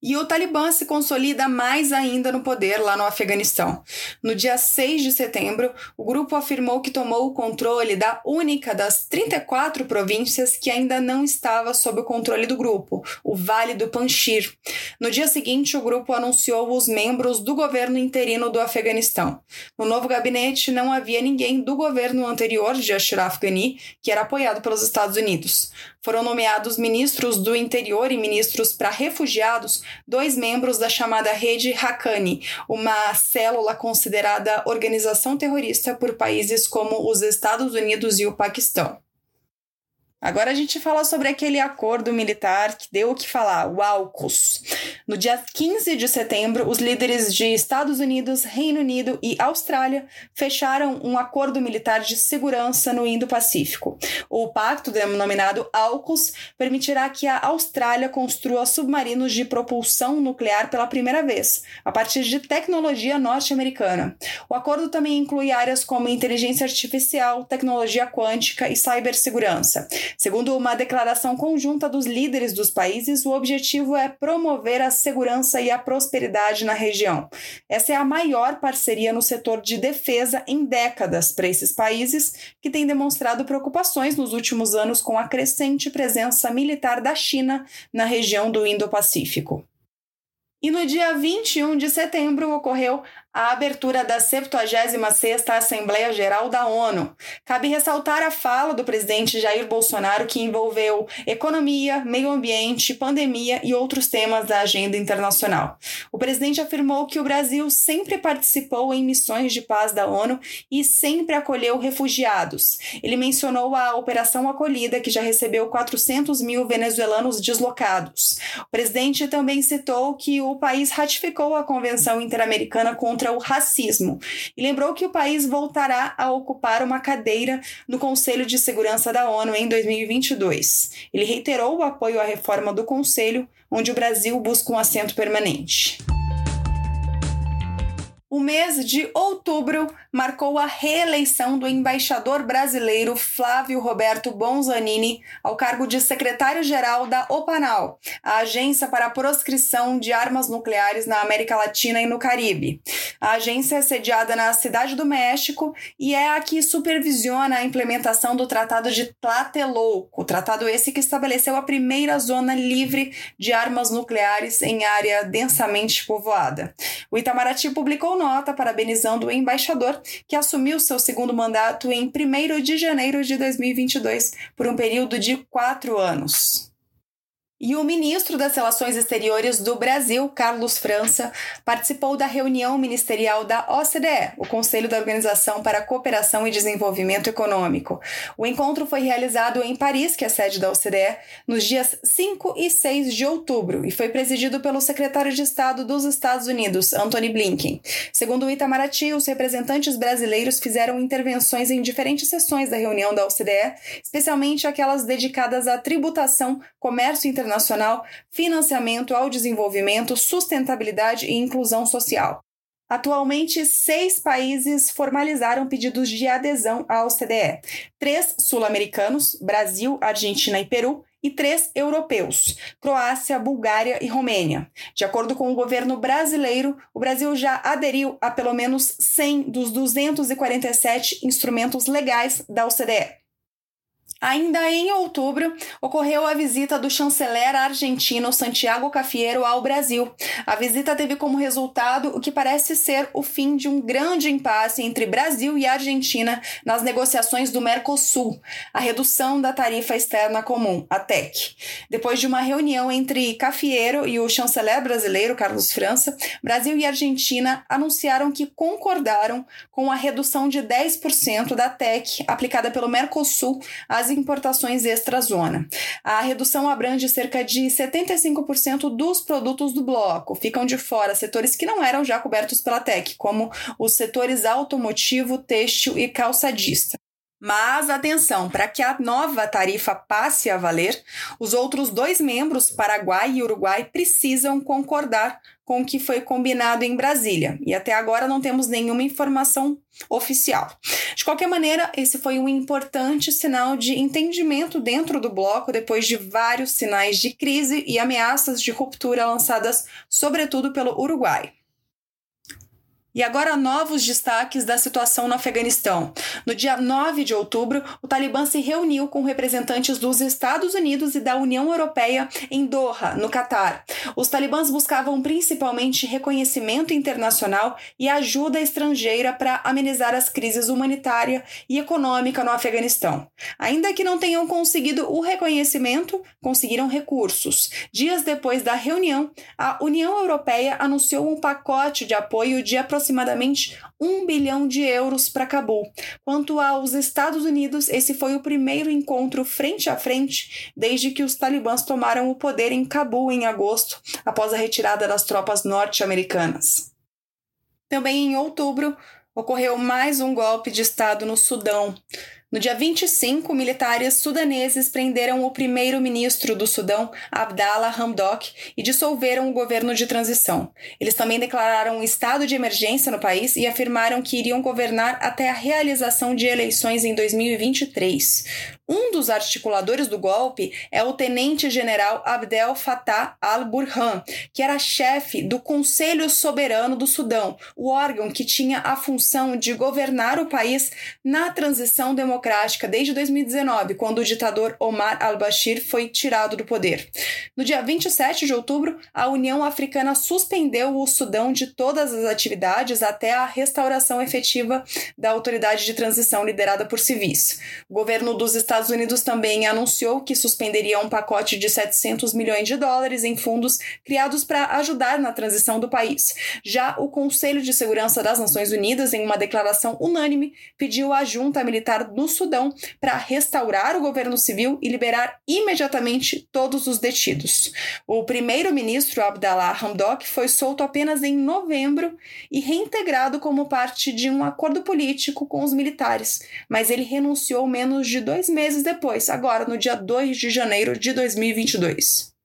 S1: E o Talibã se consolida mais ainda no poder lá no Afeganistão. No dia 6 de setembro, o grupo afirmou que tomou o controle da única das 34 províncias que ainda não estava sob o controle do grupo, o Vale do Panjshir. No dia seguinte, o grupo anunciou os membros do governo interino do Afeganistão. No novo gabinete não havia ninguém do governo anterior de Ashraf Ghani, que era apoiado pelos Estados Unidos. Foram nomeados ministros do interior e ministros para refugiados dois membros da chamada Rede Haqqani, uma célula considerada organização terrorista por países como os Estados Unidos e o Paquistão. Agora a gente fala sobre aquele acordo militar que deu o que falar, o AUKUS. No dia 15 de setembro, os líderes de Estados Unidos, Reino Unido e Austrália fecharam um acordo militar de segurança no Indo-Pacífico. O pacto, denominado AUKUS, permitirá que a Austrália construa submarinos de propulsão nuclear pela primeira vez, a partir de tecnologia norte-americana. O acordo também inclui áreas como inteligência artificial, tecnologia quântica e cibersegurança. Segundo uma declaração conjunta dos líderes dos países, o objetivo é promover a segurança e a prosperidade na região. Essa é a maior parceria no setor de defesa em décadas para esses países, que têm demonstrado preocupações nos últimos anos com a crescente presença militar da China na região do Indo-Pacífico. E no dia 21 de setembro ocorreu a abertura da 76ª Assembleia Geral da ONU. Cabe ressaltar a fala do presidente Jair Bolsonaro que envolveu economia, meio ambiente, pandemia e outros temas da agenda internacional. O presidente afirmou que o Brasil sempre participou em missões de paz da ONU e sempre acolheu refugiados. Ele mencionou a Operação Acolhida, que já recebeu 400 mil venezuelanos deslocados. O presidente também citou que o país ratificou a Convenção Interamericana contra contra o racismo e lembrou que o país voltará a ocupar uma cadeira no Conselho de Segurança da ONU em 2022. Ele reiterou o apoio à reforma do Conselho, onde o Brasil busca um assento permanente. O mês de outubro marcou a reeleição do embaixador brasileiro Flávio Roberto Bonzanini ao cargo de secretário-geral da OPANAL, a agência para a proscrição de armas nucleares na América Latina e no Caribe. A agência é sediada na Cidade do México e é a que supervisiona a implementação do Tratado de Tlatelolco, tratado esse que estabeleceu a primeira zona livre de armas nucleares em área densamente povoada. O Itamaraty publicou nota parabenizando o embaixador, que assumiu seu segundo mandato em 1 de janeiro de 2022, por um período de quatro anos. E o ministro das Relações Exteriores do Brasil, Carlos França, participou da reunião ministerial da OCDE, o Conselho da Organização para a Cooperação e Desenvolvimento Econômico. O encontro foi realizado em Paris, que é a sede da OCDE, nos dias 5 e 6 de outubro e foi presidido pelo secretário de Estado dos Estados Unidos, Anthony Blinken. Segundo o Itamaraty, os representantes brasileiros fizeram intervenções em diferentes sessões da reunião da OCDE, especialmente aquelas dedicadas à tributação, comércio internacional internacional, financiamento ao desenvolvimento, sustentabilidade e inclusão social. Atualmente, seis países formalizaram pedidos de adesão à OCDE: três sul-americanos, Brasil, Argentina e Peru, e três europeus, Croácia, Bulgária e Romênia. De acordo com o governo brasileiro, o Brasil já aderiu a pelo menos 100 dos 247 instrumentos legais da OCDE. Ainda em outubro, ocorreu a visita do chanceler argentino Santiago Cafiero ao Brasil. A visita teve como resultado o que parece ser o fim de um grande impasse entre Brasil e Argentina nas negociações do Mercosul, a redução da tarifa externa comum, a TEC. Depois de uma reunião entre Cafiero e o chanceler brasileiro Carlos França, Brasil e Argentina anunciaram que concordaram com a redução de 10% da TEC aplicada pelo Mercosul às das importações extra-zona. A redução abrange cerca de 75% dos produtos do bloco. Ficam de fora setores que não eram já cobertos pela TEC, como os setores automotivo, têxtil e calçadista. Mas atenção, para que a nova tarifa passe a valer, os outros dois membros, Paraguai e Uruguai, precisam concordar com o que foi combinado em Brasília. E até agora não temos nenhuma informação oficial. De qualquer maneira, esse foi um importante sinal de entendimento dentro do bloco depois de vários sinais de crise e ameaças de ruptura lançadas, sobretudo pelo Uruguai. E agora novos destaques da situação no Afeganistão. No dia 9 de outubro, o Talibã se reuniu com representantes dos Estados Unidos e da União Europeia em Doha, no Catar. Os talibãs buscavam principalmente reconhecimento internacional e ajuda estrangeira para amenizar as crises humanitária e econômica no Afeganistão. Ainda que não tenham conseguido o reconhecimento, conseguiram recursos. Dias depois da reunião, a União Europeia anunciou um pacote de apoio de aproximadamente aproximadamente 1 bilhão de euros para Cabul. Quanto aos Estados Unidos, esse foi o primeiro encontro frente a frente desde que os talibãs tomaram o poder em Cabul em agosto, após a retirada das tropas norte-americanas. Também em outubro, ocorreu mais um golpe de Estado no Sudão. No dia 25, militares sudaneses prenderam o primeiro-ministro do Sudão, Abdallah Hamdok, e dissolveram o governo de transição. Eles também declararam um estado de emergência no país e afirmaram que iriam governar até a realização de eleições em 2023. Um dos articuladores do golpe é o tenente-general Abdel Fattah al-Burhan, que era chefe do Conselho Soberano do Sudão, o órgão que tinha a função de governar o país na transição democrática desde 2019, quando o ditador Omar al-Bashir foi tirado do poder. No dia 27 de outubro, a União Africana suspendeu o Sudão de todas as atividades até a restauração efetiva da autoridade de transição liderada por civis. O governo dos Estados Estados Unidos também anunciou que suspenderia um pacote de 700 milhões de dólares em fundos criados para ajudar na transição do país. Já o Conselho de Segurança das Nações Unidas, em uma declaração unânime, pediu à junta militar no Sudão para restaurar o governo civil e liberar imediatamente todos os detidos. O primeiro-ministro Abdallah Hamdok foi solto apenas em novembro e reintegrado como parte de um acordo político com os militares, mas ele renunciou menos de dois meses meses depois, agora no dia 2 de janeiro de 2022.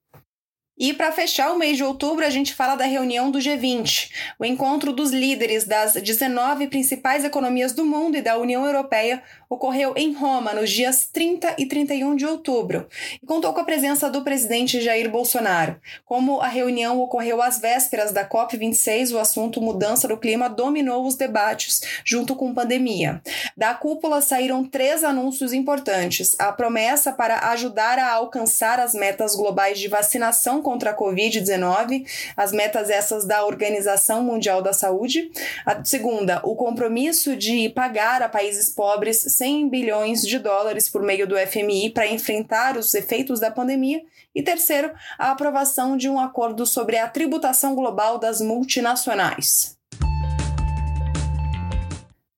S1: E para fechar o mês de outubro, a gente fala da reunião do G20, o encontro dos líderes das 19 principais economias do mundo e da União Europeia ocorreu em Roma nos dias 30 e 31 de outubro e contou com a presença do presidente Jair Bolsonaro. Como a reunião ocorreu às vésperas da COP26, o assunto mudança do clima dominou os debates junto com pandemia. Da cúpula saíram três anúncios importantes: a promessa para ajudar a alcançar as metas globais de vacinação contra a Covid-19, as metas essas da Organização Mundial da Saúde. A segunda, o compromisso de pagar a países pobres 100 bilhões de dólares por meio do FMI para enfrentar os efeitos da pandemia. E terceiro, a aprovação de um acordo sobre a tributação global das multinacionais.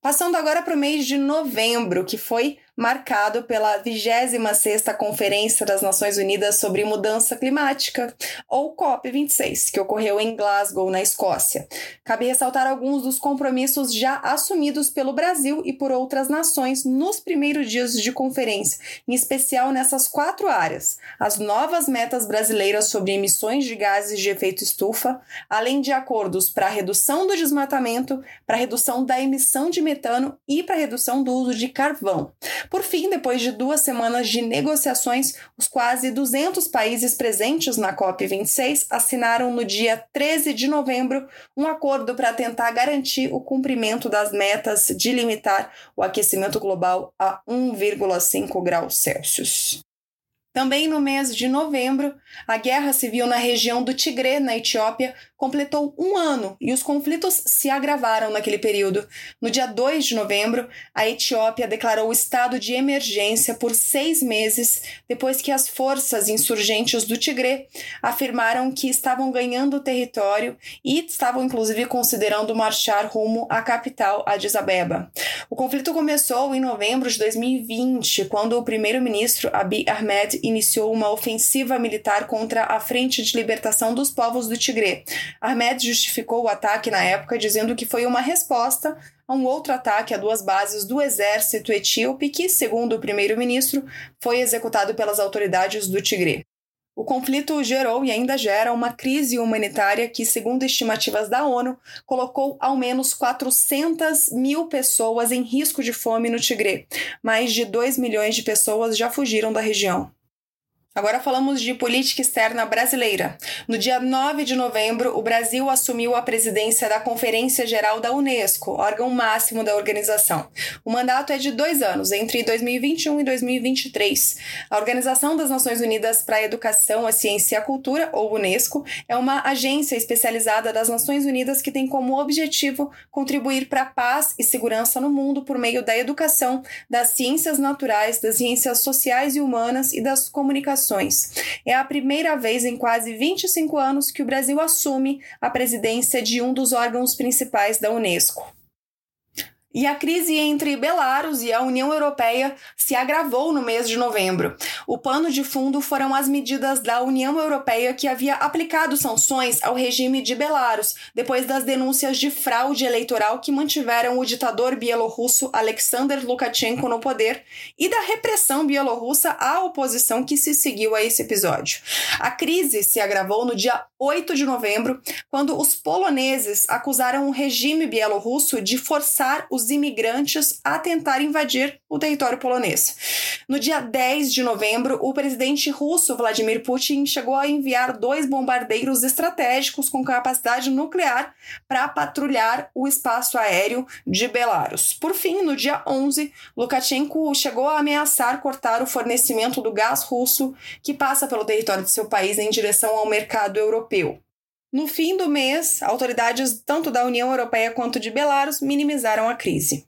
S1: Passando agora para o mês de novembro, que foi marcado pela 26ª Conferência das Nações Unidas sobre Mudança Climática, ou COP26, que ocorreu em Glasgow, na Escócia. Cabe ressaltar alguns dos compromissos já assumidos pelo Brasil e por outras nações nos primeiros dias de conferência, em especial nessas quatro áreas: as novas metas brasileiras sobre emissões de gases de efeito estufa, além de acordos para a redução do desmatamento, para a redução da emissão de metano e para a redução do uso de carvão. Por fim, depois de duas semanas de negociações, os quase 200 países presentes na COP26 assinaram no dia 13 de novembro um acordo para tentar garantir o cumprimento das metas de limitar o aquecimento global a 1,5 graus Celsius. Também no mês de novembro, a guerra civil na região do Tigré, na Etiópia, completou um ano e os conflitos se agravaram naquele período. No dia 2 de novembro, a Etiópia declarou estado de emergência por seis meses depois que as forças insurgentes do Tigré afirmaram que estavam ganhando território e estavam inclusive considerando marchar rumo à capital Addis Abeba. O conflito começou em novembro de 2020, quando o primeiro-ministro Abiy Ahmed iniciou uma ofensiva militar contra a Frente de Libertação dos Povos do Tigré. Ahmed justificou o ataque na época dizendo que foi uma resposta a um outro ataque a duas bases do exército etíope que, segundo o primeiro-ministro, foi executado pelas autoridades do Tigré. O conflito gerou e ainda gera uma crise humanitária que, segundo estimativas da ONU, colocou ao menos 400 mil pessoas em risco de fome no Tigré. Mais de 2 milhões de pessoas já fugiram da região. Agora falamos de política externa brasileira. No dia 9 de novembro, o Brasil assumiu a presidência da Conferência Geral da Unesco, órgão máximo da organização. O mandato é de dois anos, entre 2021 e 2023. A Organização das Nações Unidas para a Educação, a Ciência e a Cultura, ou Unesco, é uma agência especializada das Nações Unidas que tem como objetivo contribuir para a paz e segurança no mundo por meio da educação, das ciências naturais, das ciências sociais e humanas e das comunicações é a primeira vez em quase 25 anos que o Brasil assume a presidência de um dos órgãos principais da Unesco. E a crise entre Belarus e a União Europeia se agravou no mês de novembro. O pano de fundo foram as medidas da União Europeia que havia aplicado sanções ao regime de Belarus depois das denúncias de fraude eleitoral que mantiveram o ditador bielorrusso Alexander Lukashenko no poder e da repressão bielorrussa à oposição que se seguiu a esse episódio. A crise se agravou no dia 8 de novembro, quando os poloneses acusaram o regime bielorrusso de forçar os os imigrantes a tentar invadir o território polonês. No dia 10 de novembro, o presidente russo Vladimir Putin chegou a enviar dois bombardeiros estratégicos com capacidade nuclear para patrulhar o espaço aéreo de Belarus. Por fim, no dia 11, Lukashenko chegou a ameaçar cortar o fornecimento do gás russo que passa pelo território de seu país em direção ao mercado europeu. No fim do mês, autoridades tanto da União Europeia quanto de Belarus minimizaram a crise.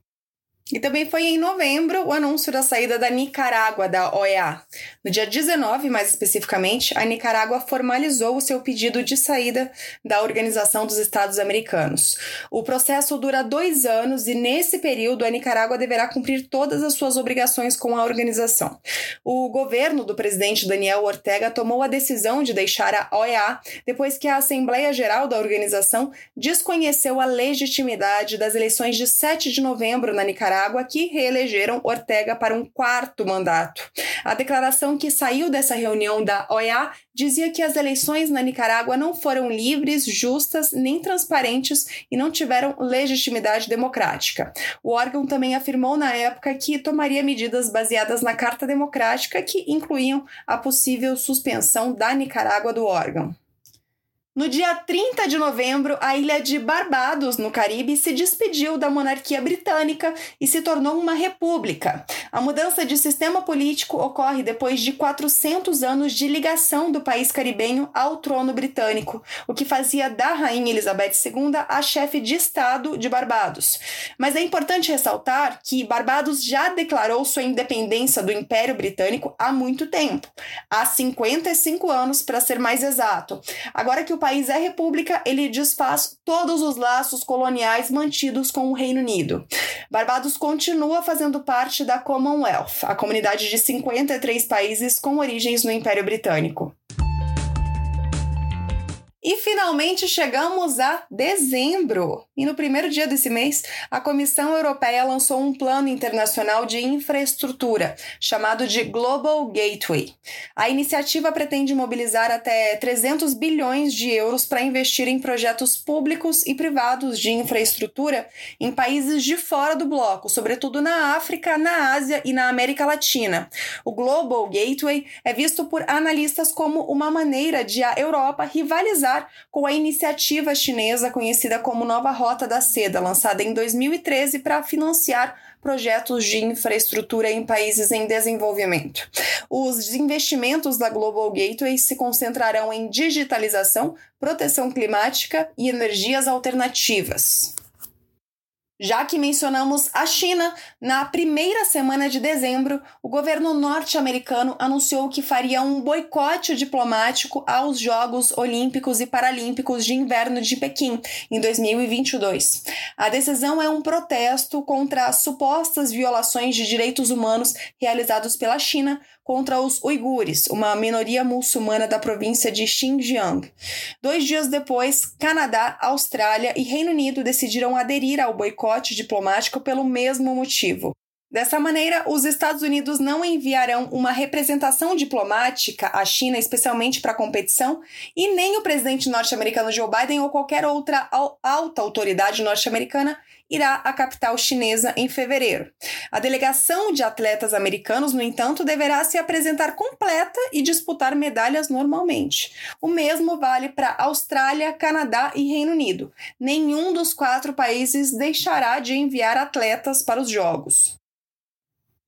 S1: E também foi em novembro o anúncio da saída da Nicarágua da OEA. No dia 19, mais especificamente, a Nicarágua formalizou o seu pedido de saída da Organização dos Estados Americanos. O processo dura dois anos e, nesse período, a Nicarágua deverá cumprir todas as suas obrigações com a organização. O governo do presidente Daniel Ortega tomou a decisão de deixar a OEA depois que a Assembleia Geral da organização desconheceu a legitimidade das eleições de 7 de novembro na Nicarágua Nicarágua que reelegeram Ortega para um quarto mandato. A declaração que saiu dessa reunião da OEA dizia que as eleições na Nicarágua não foram livres, justas nem transparentes e não tiveram legitimidade democrática. O órgão também afirmou na época que tomaria medidas baseadas na Carta Democrática que incluíam a possível suspensão da Nicarágua do órgão. No dia 30 de novembro, a ilha de Barbados, no Caribe, se despediu da monarquia britânica e se tornou uma república. A mudança de sistema político ocorre depois de 400 anos de ligação do país caribenho ao trono britânico, o que fazia da rainha Elizabeth II a chefe de Estado de Barbados. Mas é importante ressaltar que Barbados já declarou sua independência do Império Britânico há muito tempo há 55 anos, para ser mais exato. Agora que o país é república, ele desfaz todos os laços coloniais mantidos com o Reino Unido. Barbados continua fazendo parte da Commonwealth, a comunidade de 53 países com origens no Império Britânico. E finalmente chegamos a dezembro. E no primeiro dia desse mês, a Comissão Europeia lançou um plano internacional de infraestrutura, chamado de Global Gateway. A iniciativa pretende mobilizar até 300 bilhões de euros para investir em projetos públicos e privados de infraestrutura em países de fora do bloco, sobretudo na África, na Ásia e na América Latina. O Global Gateway é visto por analistas como uma maneira de a Europa rivalizar com a iniciativa chinesa conhecida como Nova Rota da Seda, lançada em 2013 para financiar projetos de infraestrutura em países em desenvolvimento. Os investimentos da Global Gateway se concentrarão em digitalização, proteção climática e energias alternativas. Já que mencionamos a China, na primeira semana de dezembro, o governo norte-americano anunciou que faria um boicote diplomático aos Jogos Olímpicos e Paralímpicos de Inverno de Pequim em 2022. A decisão é um protesto contra as supostas violações de direitos humanos realizados pela China contra os uigures, uma minoria muçulmana da província de Xinjiang. Dois dias depois, Canadá, Austrália e Reino Unido decidiram aderir ao boicote diplomático pelo mesmo motivo. Dessa maneira, os Estados Unidos não enviarão uma representação diplomática à China, especialmente para a competição, e nem o presidente norte-americano Joe Biden ou qualquer outra alta autoridade norte-americana irá à capital chinesa em fevereiro. A delegação de atletas americanos, no entanto, deverá se apresentar completa e disputar medalhas normalmente. O mesmo vale para Austrália, Canadá e Reino Unido. Nenhum dos quatro países deixará de enviar atletas para os Jogos.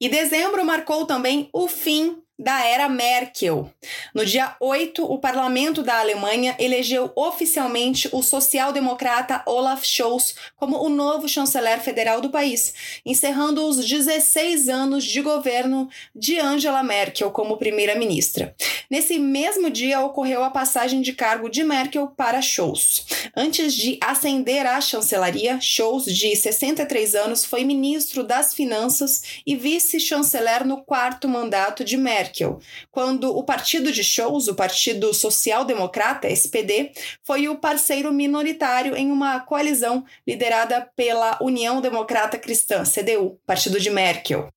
S1: E dezembro marcou também o fim da era Merkel. No dia 8, o parlamento da Alemanha elegeu oficialmente o social-democrata Olaf Scholz como o novo chanceler federal do país, encerrando os 16 anos de governo de Angela Merkel como primeira-ministra. Nesse mesmo dia ocorreu a passagem de cargo de Merkel para Scholz. Antes de ascender à chancelaria, Scholz, de 63 anos, foi ministro das Finanças e vice-chanceler no quarto mandato de Merkel Merkel, quando o partido de Scholz, o Partido Social Democrata, SPD, foi o parceiro minoritário em uma coalizão liderada pela União Democrata Cristã, CDU, partido de Merkel.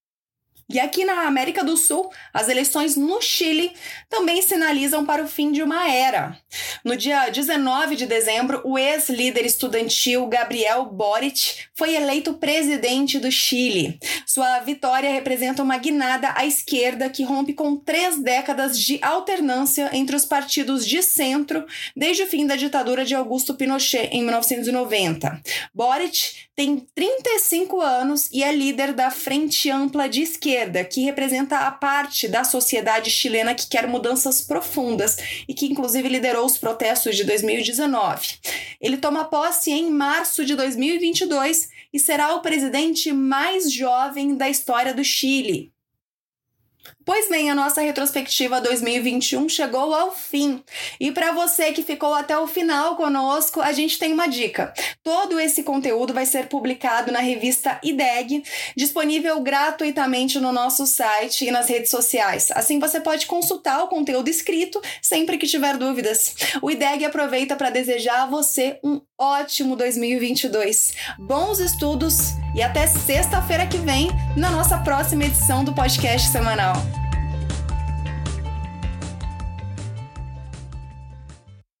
S1: E aqui na América do Sul, as eleições no Chile também sinalizam para o fim de uma era. No dia 19 de dezembro, o ex-líder estudantil Gabriel Boric foi eleito presidente do Chile. Sua vitória representa uma guinada à esquerda que rompe com três décadas de alternância entre os partidos de centro desde o fim da ditadura de Augusto Pinochet em 1990. Boric tem 35 anos e é líder da Frente Ampla de Esquerda, que representa a parte da sociedade chilena que quer mudanças profundas e que, inclusive, liderou os protestos de 2019. Ele toma posse em março de 2022 e será o presidente mais jovem da história do Chile. Pois bem, a nossa retrospectiva 2021 chegou ao fim. E para você que ficou até o final conosco, a gente tem uma dica. Todo esse conteúdo vai ser publicado na revista IDEG, disponível gratuitamente no nosso site e nas redes sociais. Assim você pode consultar o conteúdo escrito sempre que tiver dúvidas. O IDEG aproveita para desejar a você um ótimo 2022. Bons estudos e até sexta-feira que vem na nossa próxima edição do podcast semanal.